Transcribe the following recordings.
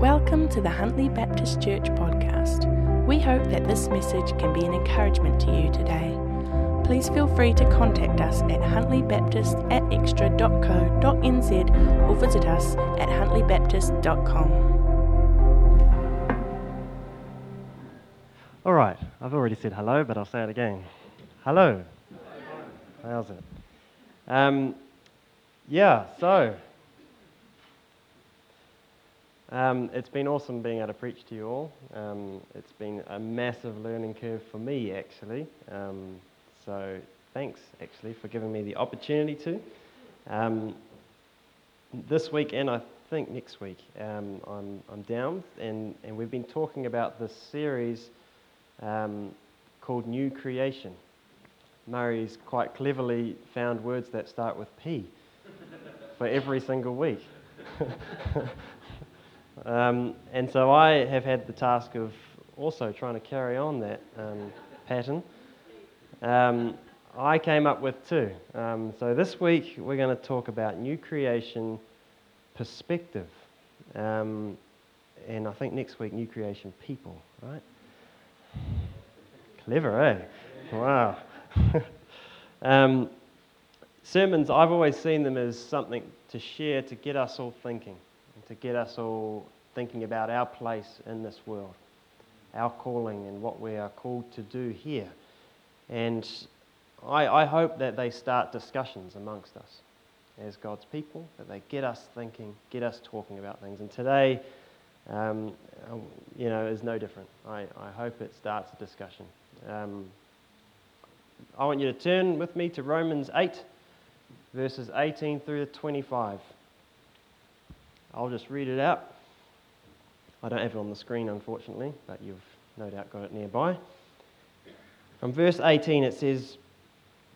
Welcome to the Huntly Baptist Church podcast. We hope that this message can be an encouragement to you today. Please feel free to contact us at huntley.baptist at extra.co.nz or visit us at huntleybaptist.com. All right, I've already said hello, but I'll say it again. Hello. How's it? Um, yeah, so um, it's been awesome being able to preach to you all. Um, it's been a massive learning curve for me, actually. Um, so thanks, actually, for giving me the opportunity to. Um, this week, and I think next week, um, I'm, I'm down, and, and we've been talking about this series um, called New Creation. Murray's quite cleverly found words that start with P for every single week. Um, and so I have had the task of also trying to carry on that um, pattern. Um, I came up with two. Um, so this week we're going to talk about new creation perspective. Um, and I think next week, new creation people, right? Clever, eh? Wow. Um, sermons, I've always seen them as something to share to get us all thinking to get us all thinking about our place in this world, our calling, and what we are called to do here. And I, I hope that they start discussions amongst us as God's people, that they get us thinking, get us talking about things. And today, um, you know, is no different. I, I hope it starts a discussion. Um, I want you to turn with me to Romans 8, verses 18 through 25. I'll just read it out. I don't have it on the screen, unfortunately, but you've no doubt got it nearby. From verse 18, it says,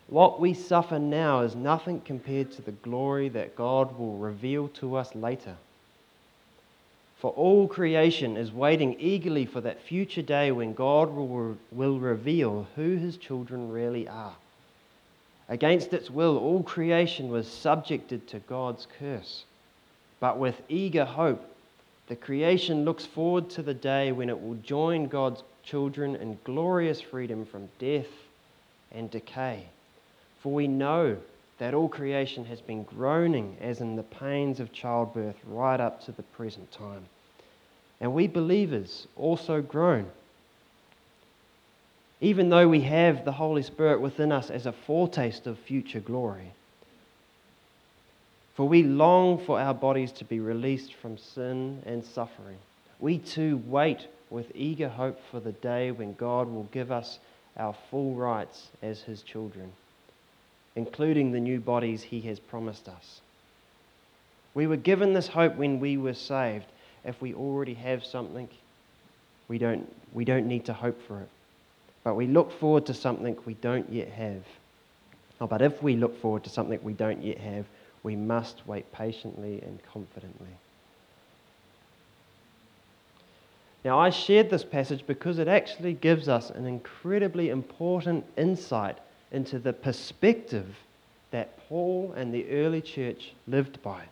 What we suffer now is nothing compared to the glory that God will reveal to us later. For all creation is waiting eagerly for that future day when God will, will reveal who his children really are. Against its will, all creation was subjected to God's curse. But with eager hope, the creation looks forward to the day when it will join God's children in glorious freedom from death and decay. For we know that all creation has been groaning as in the pains of childbirth right up to the present time. And we believers also groan. Even though we have the Holy Spirit within us as a foretaste of future glory. For we long for our bodies to be released from sin and suffering. We too wait with eager hope for the day when God will give us our full rights as His children, including the new bodies He has promised us. We were given this hope when we were saved. If we already have something, we don't, we don't need to hope for it. But we look forward to something we don't yet have. Oh, but if we look forward to something we don't yet have, we must wait patiently and confidently. Now, I shared this passage because it actually gives us an incredibly important insight into the perspective that Paul and the early church lived by.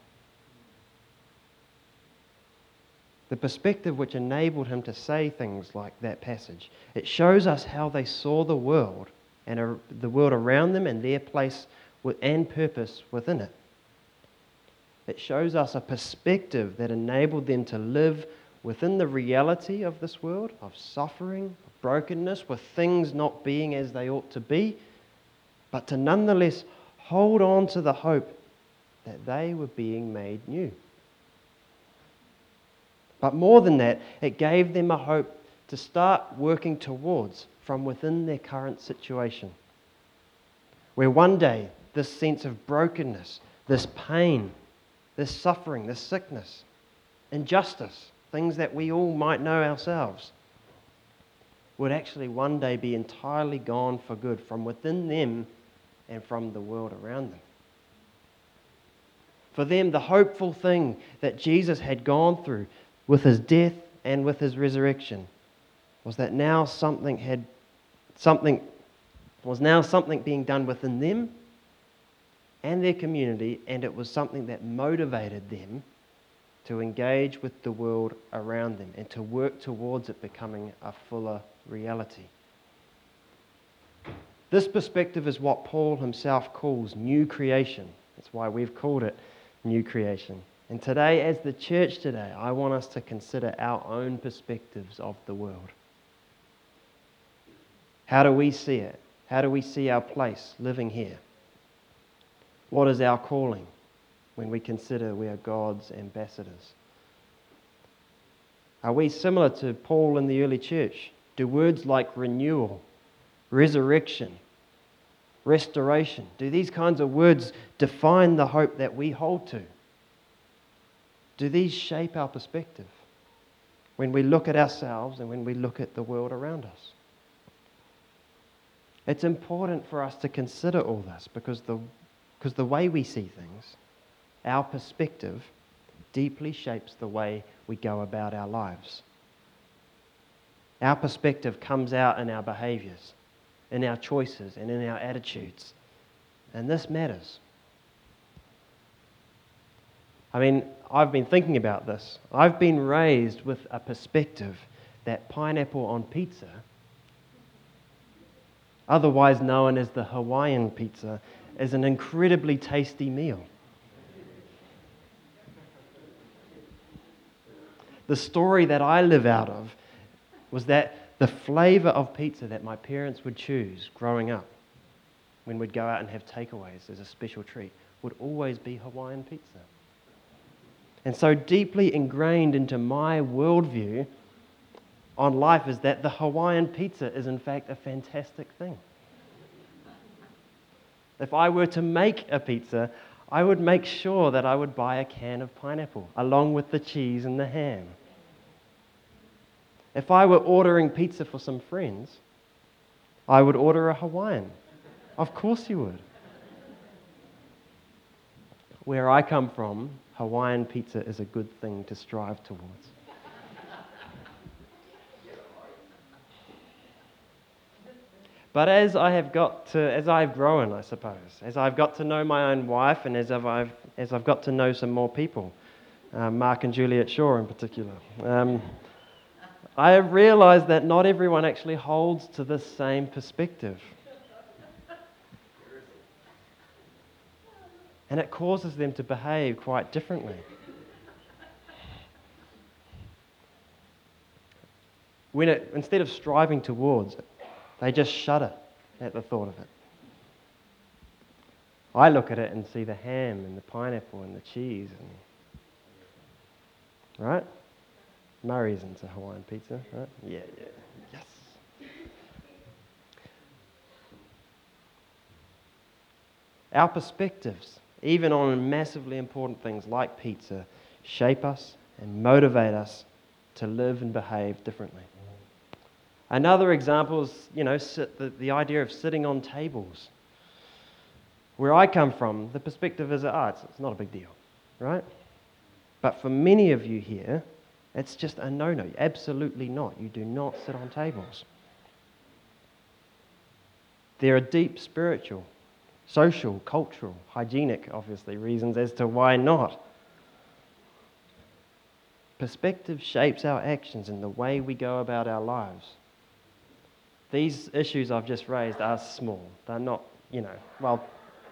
The perspective which enabled him to say things like that passage. It shows us how they saw the world and the world around them and their place and purpose within it. It shows us a perspective that enabled them to live within the reality of this world, of suffering, of brokenness, with things not being as they ought to be, but to nonetheless hold on to the hope that they were being made new. But more than that, it gave them a hope to start working towards from within their current situation. Where one day this sense of brokenness, this pain, this suffering, this sickness, injustice, things that we all might know ourselves, would actually one day be entirely gone for good from within them and from the world around them. For them, the hopeful thing that Jesus had gone through with his death and with his resurrection was that now something had something was now something being done within them and their community, and it was something that motivated them to engage with the world around them and to work towards it becoming a fuller reality. This perspective is what Paul himself calls new creation. That's why we've called it new creation. And today, as the church today, I want us to consider our own perspectives of the world. How do we see it? How do we see our place living here? What is our calling when we consider we are God's ambassadors? Are we similar to Paul in the early church? Do words like renewal, resurrection, restoration, do these kinds of words define the hope that we hold to? Do these shape our perspective when we look at ourselves and when we look at the world around us? It's important for us to consider all this because the, because the way we see things, our perspective, deeply shapes the way we go about our lives. Our perspective comes out in our behaviors, in our choices, and in our attitudes. And this matters. I mean, I've been thinking about this. I've been raised with a perspective that pineapple on pizza, otherwise known as the Hawaiian pizza, is an incredibly tasty meal. The story that I live out of was that the flavor of pizza that my parents would choose growing up when we'd go out and have takeaways as a special treat would always be Hawaiian pizza. And so deeply ingrained into my worldview on life is that the Hawaiian pizza is, in fact, a fantastic thing. If I were to make a pizza, I would make sure that I would buy a can of pineapple along with the cheese and the ham. If I were ordering pizza for some friends, I would order a Hawaiian. Of course you would. Where I come from, Hawaiian pizza is a good thing to strive towards. But as I have got to, as I've grown, I suppose, as I've got to know my own wife and as I've, as I've got to know some more people, uh, Mark and Juliet Shaw in particular, um, I have realized that not everyone actually holds to this same perspective. And it causes them to behave quite differently. When it, instead of striving towards they just shudder at the thought of it. I look at it and see the ham and the pineapple and the cheese. And, right? Murray's into Hawaiian pizza, right? Yeah, yeah. Yes. Our perspectives, even on massively important things like pizza, shape us and motivate us to live and behave differently. Another example is, you know, the, the idea of sitting on tables. Where I come from, the perspective is, ah, it's, it's not a big deal, right? But for many of you here, it's just a no no. Absolutely not. You do not sit on tables. There are deep spiritual, social, cultural, hygienic, obviously, reasons as to why not. Perspective shapes our actions and the way we go about our lives. These issues I've just raised are small. They're not, you know, well,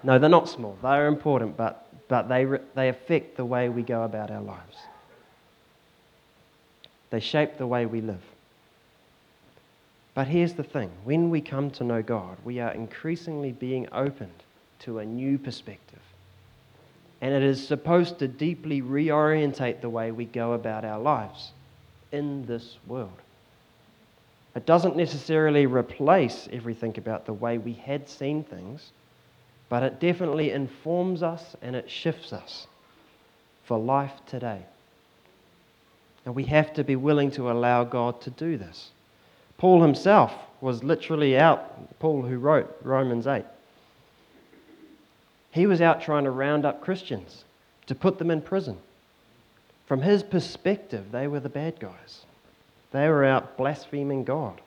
no, they're not small. They're important, but, but they, they affect the way we go about our lives. They shape the way we live. But here's the thing when we come to know God, we are increasingly being opened to a new perspective. And it is supposed to deeply reorientate the way we go about our lives in this world. It doesn't necessarily replace everything about the way we had seen things, but it definitely informs us and it shifts us for life today. And we have to be willing to allow God to do this. Paul himself was literally out, Paul who wrote Romans 8. He was out trying to round up Christians to put them in prison. From his perspective, they were the bad guys. They were out blaspheming God.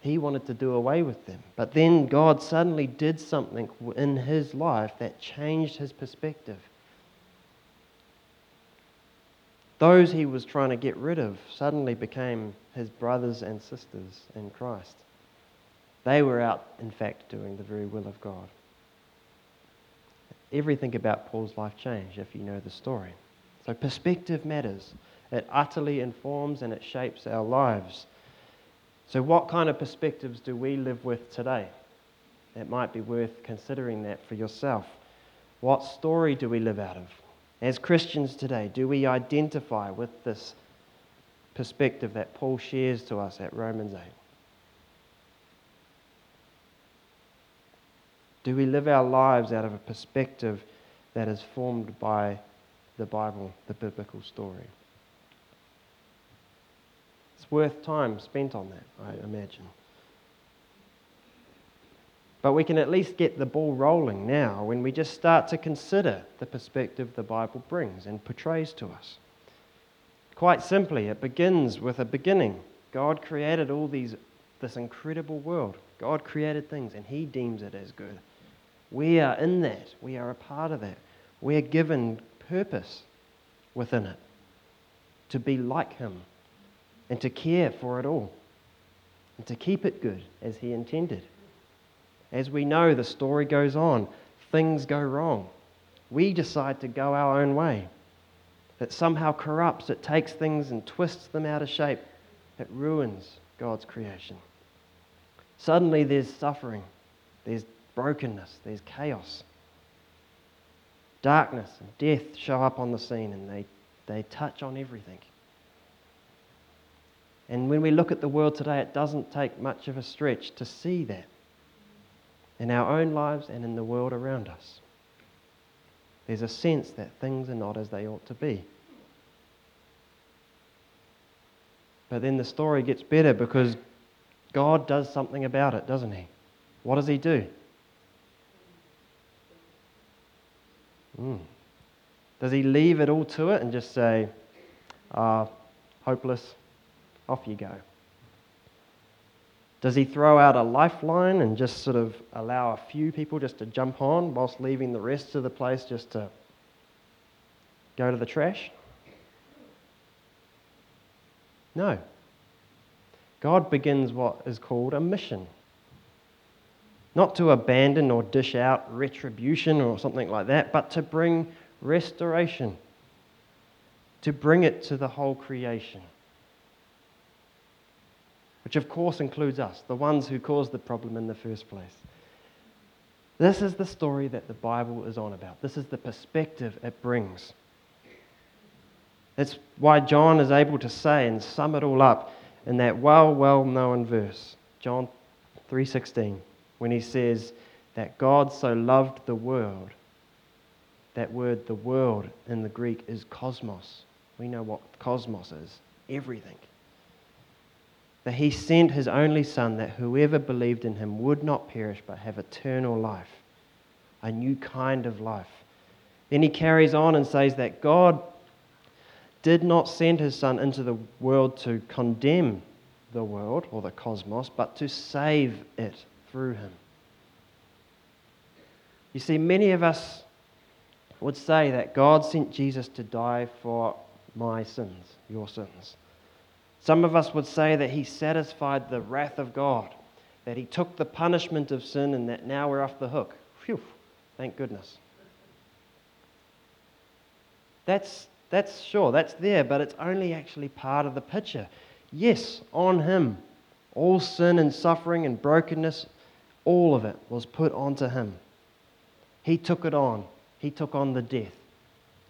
He wanted to do away with them. But then God suddenly did something in his life that changed his perspective. those he was trying to get rid of suddenly became his brothers and sisters in Christ. They were out, in fact, doing the very will of God. Everything about Paul's life changed if you know the story. So, perspective matters. It utterly informs and it shapes our lives. So, what kind of perspectives do we live with today? It might be worth considering that for yourself. What story do we live out of? As Christians today, do we identify with this perspective that Paul shares to us at Romans 8? Do we live our lives out of a perspective that is formed by the Bible, the biblical story? It's worth time spent on that, I imagine. But we can at least get the ball rolling now when we just start to consider the perspective the Bible brings and portrays to us. Quite simply, it begins with a beginning. God created all these this incredible world. God created things and he deems it as good. We are in that. We are a part of that. We are given purpose within it to be like him and to care for it all and to keep it good as he intended. As we know, the story goes on, things go wrong. We decide to go our own way. It somehow corrupts, it takes things and twists them out of shape. It ruins God's creation. Suddenly there's suffering, there's brokenness, there's chaos. Darkness and death show up on the scene and they, they touch on everything. And when we look at the world today, it doesn't take much of a stretch to see that in our own lives and in the world around us. There's a sense that things are not as they ought to be. But then the story gets better because God does something about it, doesn't He? What does He do? Mm. Does He leave it all to it and just say, ah, hopeless, off you go? Does he throw out a lifeline and just sort of allow a few people just to jump on whilst leaving the rest of the place just to go to the trash? No. God begins what is called a mission. Not to abandon or dish out retribution or something like that, but to bring restoration, to bring it to the whole creation which of course includes us, the ones who caused the problem in the first place. This is the story that the Bible is on about. This is the perspective it brings. That's why John is able to say and sum it all up in that well, well known verse, John 3:16, when he says that God so loved the world. That word, the world in the Greek, is cosmos. We know what cosmos is everything that he sent his only Son, that whoever believed in him would not perish but have eternal life, a new kind of life. Then he carries on and says that God did not send his Son into the world to condemn the world or the cosmos, but to save it through him. You see, many of us would say that God sent Jesus to die for my sins, your sins. Some of us would say that he satisfied the wrath of God, that he took the punishment of sin, and that now we're off the hook. Phew, thank goodness. That's, that's sure, that's there, but it's only actually part of the picture. Yes, on him, all sin and suffering and brokenness, all of it was put onto him. He took it on. He took on the death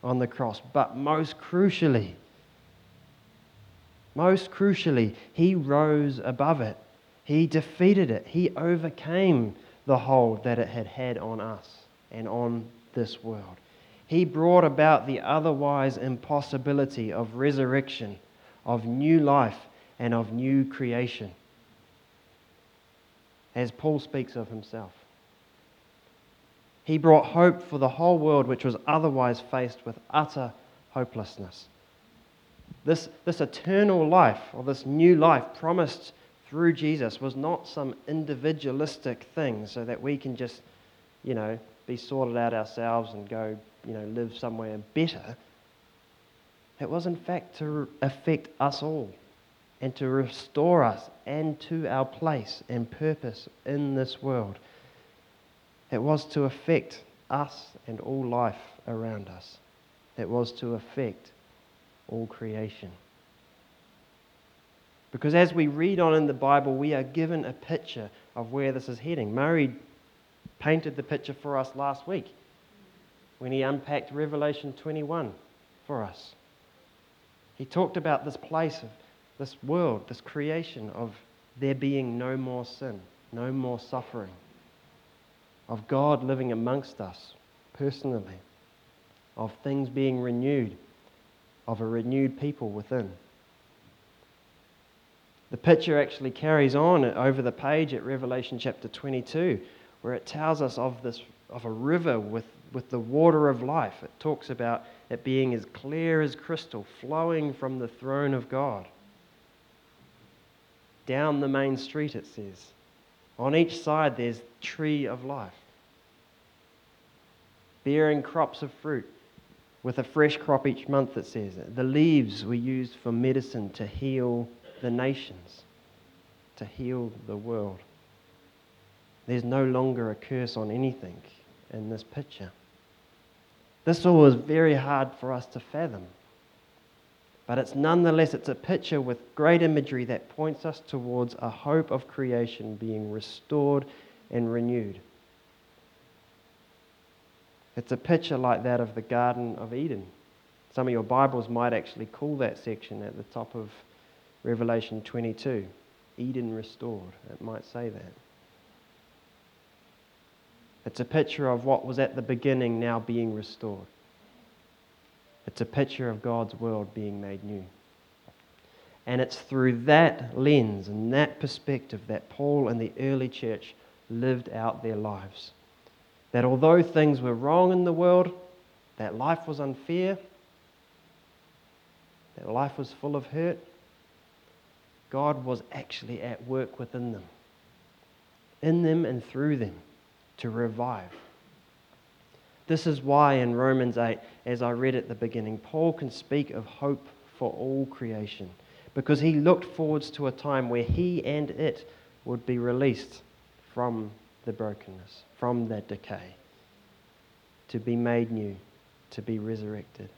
on the cross. But most crucially, most crucially, he rose above it. He defeated it. He overcame the hold that it had had on us and on this world. He brought about the otherwise impossibility of resurrection, of new life, and of new creation, as Paul speaks of himself. He brought hope for the whole world, which was otherwise faced with utter hopelessness. This, this eternal life, or this new life promised through Jesus, was not some individualistic thing so that we can just, you know, be sorted out ourselves and go, you know, live somewhere better. It was, in fact, to affect us all and to restore us and to our place and purpose in this world. It was to affect us and all life around us. It was to affect all creation. Because as we read on in the Bible, we are given a picture of where this is heading. Murray painted the picture for us last week when he unpacked Revelation 21 for us. He talked about this place of this world, this creation of there being no more sin, no more suffering, of God living amongst us personally, of things being renewed, of a renewed people within. The picture actually carries on over the page at Revelation chapter 22, where it tells us of this of a river with, with the water of life. It talks about it being as clear as crystal, flowing from the throne of God down the main street, it says. On each side, there's tree of life, bearing crops of fruit, with a fresh crop each month, it says. The leaves were used for medicine to heal the nations, to heal the world. There's no longer a curse on anything in this picture. This all is very hard for us to fathom. But it's nonetheless, it's a picture with great imagery that points us towards a hope of creation being restored and renewed. It's a picture like that of the Garden of Eden. Some of your Bibles might actually call that section at the top of Revelation 22 Eden restored. It might say that. It's a picture of what was at the beginning now being restored. It's a picture of God's world being made new. And it's through that lens and that perspective that Paul and the early church lived out their lives. That although things were wrong in the world, that life was unfair, that life was full of hurt, God was actually at work within them, in them and through them to revive. This is why in Romans 8, as I read at the beginning, Paul can speak of hope for all creation because he looked forwards to a time where he and it would be released from the brokenness, from that decay, to be made new, to be resurrected.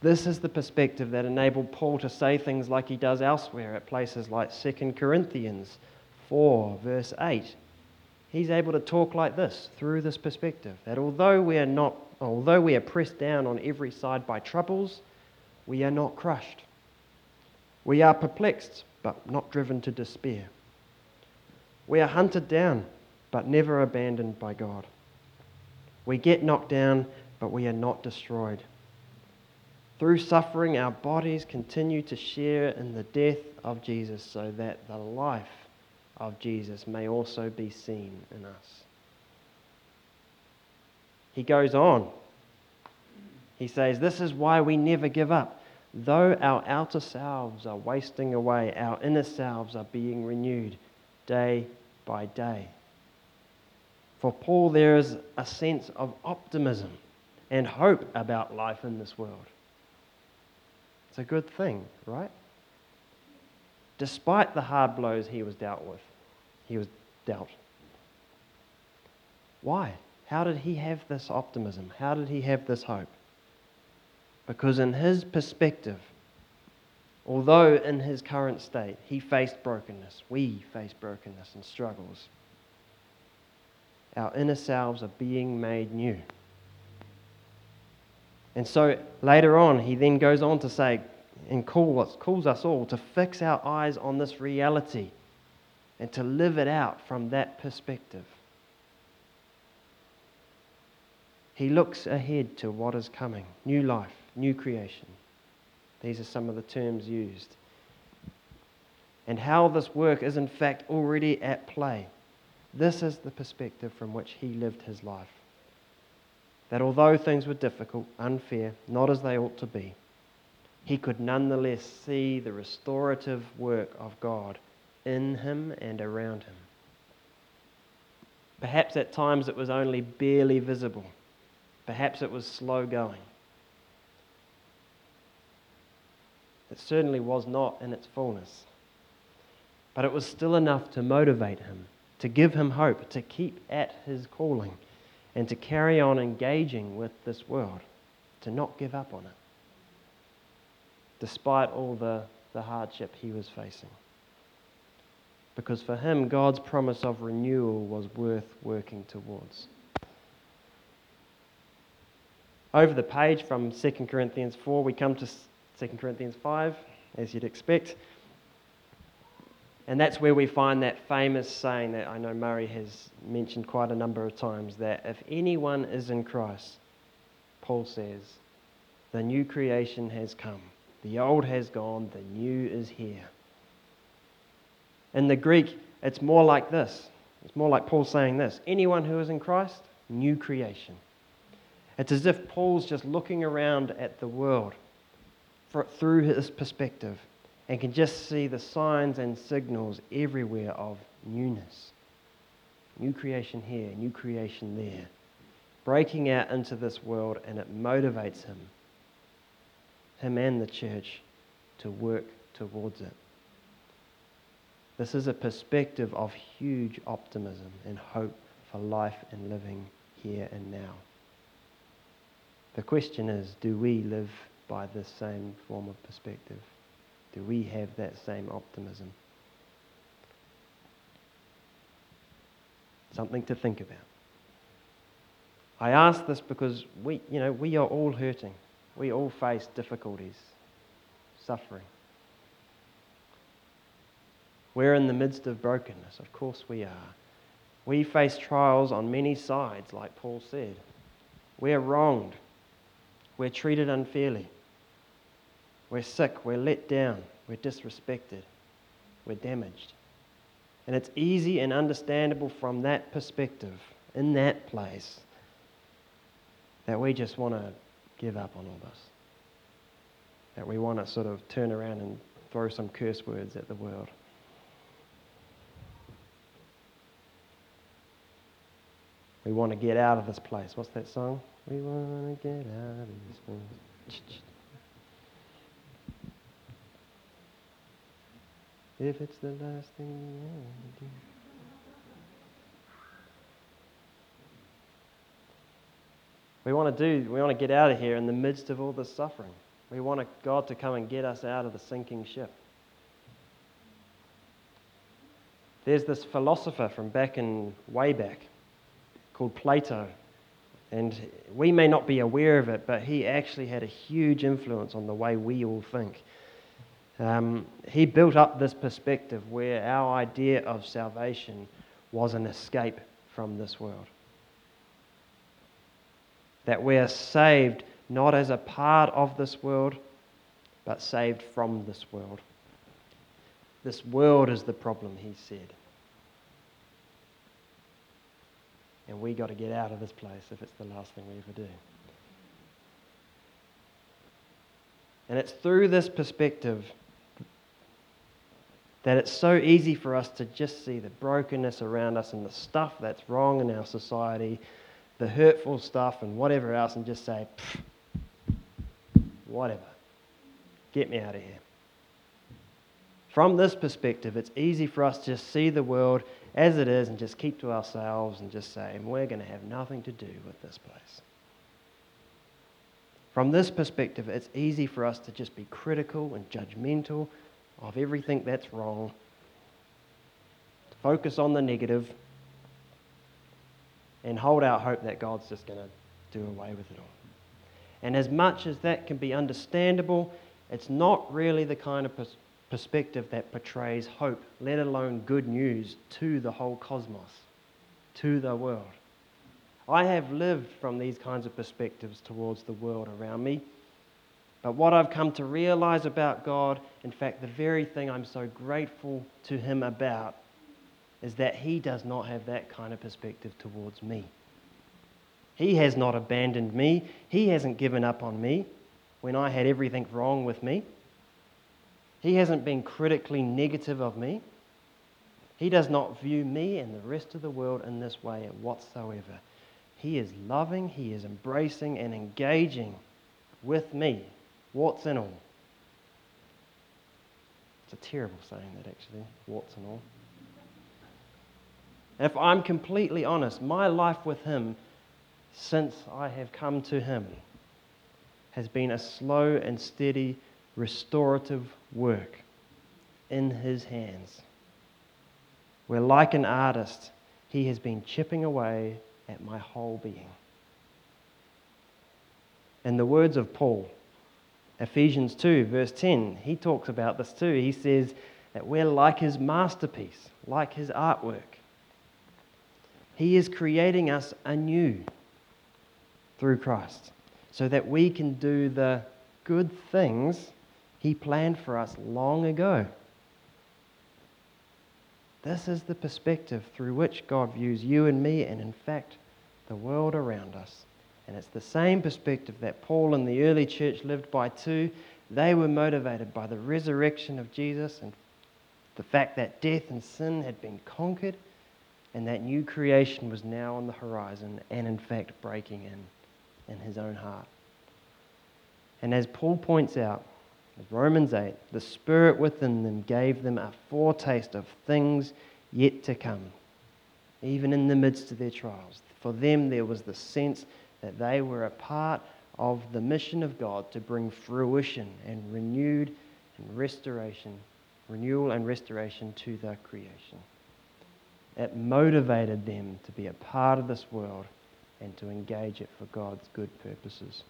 This is the perspective that enabled Paul to say things like he does elsewhere at places like 2 Corinthians 4, verse 8 he's able to talk like this through this perspective that although we are not although we are pressed down on every side by troubles we are not crushed. We are perplexed but not driven to despair we are hunted down but never abandoned by god we get knocked down but we are not destroyed through suffering our bodies continue to share in the death of jesus so that the life of Jesus may also be seen in us. He goes on. He says, This is why we never give up. Though our outer selves are wasting away, our inner selves are being renewed day by day. For Paul, there is a sense of optimism and hope about life in this world. It's a good thing, right? Despite the hard blows he was dealt with he was dealt. Why? How did he have this optimism? How did he have this hope? Because, in his perspective, although in his current state he faced brokenness, we face brokenness and struggles, our inner selves are being made new. And so later on, he then goes on to say, and call calls us all to fix our eyes on this reality and to live it out from that perspective. He looks ahead to what is coming new life, new creation. These are some of the terms used. And how this work is, in fact, already at play. This is the perspective from which he lived his life. That although things were difficult, unfair, not as they ought to be, he could nonetheless see the restorative work of God in him and around him. Perhaps at times it was only barely visible. Perhaps it was slow going. It certainly was not in its fullness. But it was still enough to motivate him, to give him hope, to keep at his calling, and to carry on engaging with this world, to not give up on it, despite all the, the hardship he was facing. Because for him, God's promise of renewal was worth working towards. Over the page from 2 Corinthians 4, we come to 2 Corinthians 5, as you'd expect. And that's where we find that famous saying that I know Murray has mentioned quite a number of times that if anyone is in Christ, Paul says, the new creation has come. The old has gone, the new is here. In the Greek, it's more like this. It's more like Paul saying this anyone who is in Christ, new creation. It's as if Paul's just looking around at the world for, through his perspective and can just see the signs and signals everywhere of newness. New creation here, new creation there. Breaking out into this world, and it motivates him, him and the church, to work towards it. This is a perspective of huge optimism and hope for life and living here and now. The question is do we live by this same form of perspective? Do we have that same optimism? Something to think about. I ask this because we, you know, we are all hurting. We all face difficulties, suffering. We're in the midst of brokenness. Of course we are. We face trials on many sides, like Paul said. We're wronged. We're treated unfairly. We're sick, we're let down, we're disrespected, we're damaged. And it's easy and understandable from that perspective, in that place, that we just want to give up on all this. That we want to sort of turn around and throw some curse words at the world. We want to get out of this place. What's that song? We want to get out of this place. If it's the last thing you ever do. We want to do, we want to get out of here in the midst of all this suffering. We want God to come and get us out of the sinking ship. There's this philosopher from back in way back called Plato. And we may not be aware of it, but he actually had a huge influence on the way we all think. Um, he built up this perspective where our idea of salvation was an escape from this world. That we are saved not as a part of this world, but saved from this world. This world is the problem, he said. And we got to get out of this place if it's the last thing we ever do. And it's through this perspective that it's so easy for us to just see the brokenness around us and the stuff that's wrong in our society, the hurtful stuff and whatever else, and just say, whatever. Get me out of here. From this perspective, it's easy for us to just see the world as it is and just keep to ourselves and just say, we're going to have nothing to do with this place. From this perspective, it's easy for us to just be critical and judgmental of everything that's wrong, to focus on the negative, and hold out hope that God's just going to do away with it all. And as much as that can be understandable, it's not really the kind of pers- perspective that portrays hope, let alone good news, to the whole cosmos, to the world. I have lived from these kinds of perspectives towards the world around me. But what I've come to realize about God, in fact, the very thing I'm so grateful to Him about, is that He does not have that kind of perspective towards me. He has not abandoned me. He hasn't given up on me when I had everything wrong with me. He hasn't been critically negative of me. He does not view me and the rest of the world in this way whatsoever. He is loving, He is embracing and engaging with me, warts and all. It's a terrible saying, that actually, warts and all. If I'm completely honest, my life with Him since I have come to Him has been a slow and steady restorative work in His hands. Where, like an artist, He has been chipping away at my whole being. In the words of Paul, Ephesians 2, verse 10, he talks about this too. He says that we're like his masterpiece, like his artwork. He is creating us anew through Christ so that we can do the good things he planned for us long ago. This is the perspective through which God views you and me, and in fact, the world around us. And it's the same perspective that Paul and the early church lived by too. They were motivated by the resurrection of Jesus and the fact that death and sin had been conquered and that new creation was now on the horizon and, in fact, breaking in in his own heart. And as Paul points out, Romans 8, the Spirit within them gave them a foretaste of things yet to come, even in the midst of their trials. For them, there was the sense that they were a part of the mission of God to bring fruition and renewed and restoration, renewal and restoration to the creation. It motivated them to be a part of this world and to engage it for God's good purposes.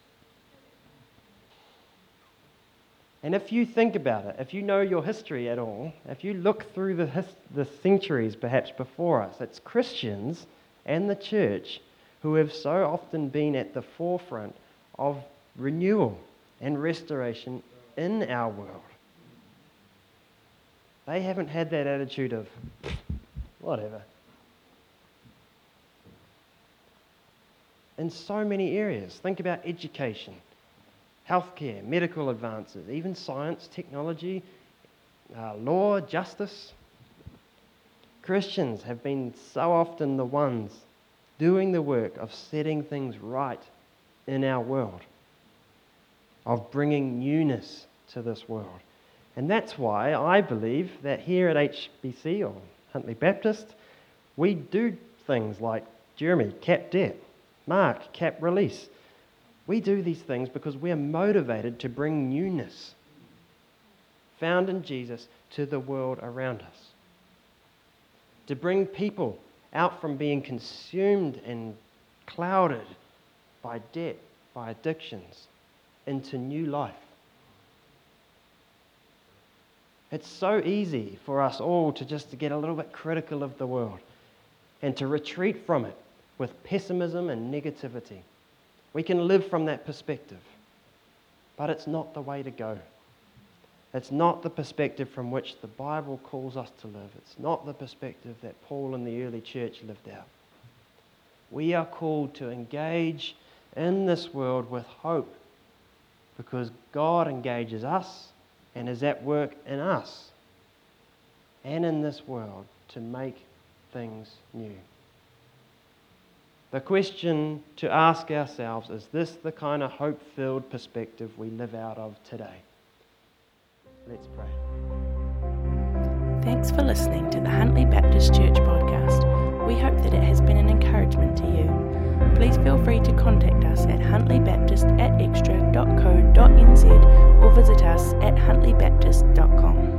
And if you think about it, if you know your history at all, if you look through the, his, the centuries perhaps before us, it's Christians and the church who have so often been at the forefront of renewal and restoration in our world. They haven't had that attitude of whatever. In so many areas, think about education, healthcare, medical advances, even science, technology, uh, law, justice. Christians have been so often the ones doing the work of setting things right in our world, of bringing newness to this world. And that's why I believe that here at HBC or Huntly Baptist, we do things like Jeremy, CAP debt, Mark, CAP release. We do these things because we're motivated to bring newness found in Jesus to the world around us. To bring people out from being consumed and clouded by debt, by addictions, into new life. It's so easy for us all to just to get a little bit critical of the world and to retreat from it with pessimism and negativity. We can live from that perspective, but it's not the way to go. It's not the perspective from which the Bible calls us to live. It's not the perspective that Paul and the early church lived out. We are called to engage in this world with hope because God engages us and is at work in us and in this world to make things new. The question to ask ourselves is this the kind of hope filled perspective we live out of today? Let's pray. Thanks for listening to the Huntly Baptist Church podcast. We hope that it has been an encouragement to you. Please feel free to contact us at huntleybaptist@extra.co.nz or visit us at huntleybaptist.com.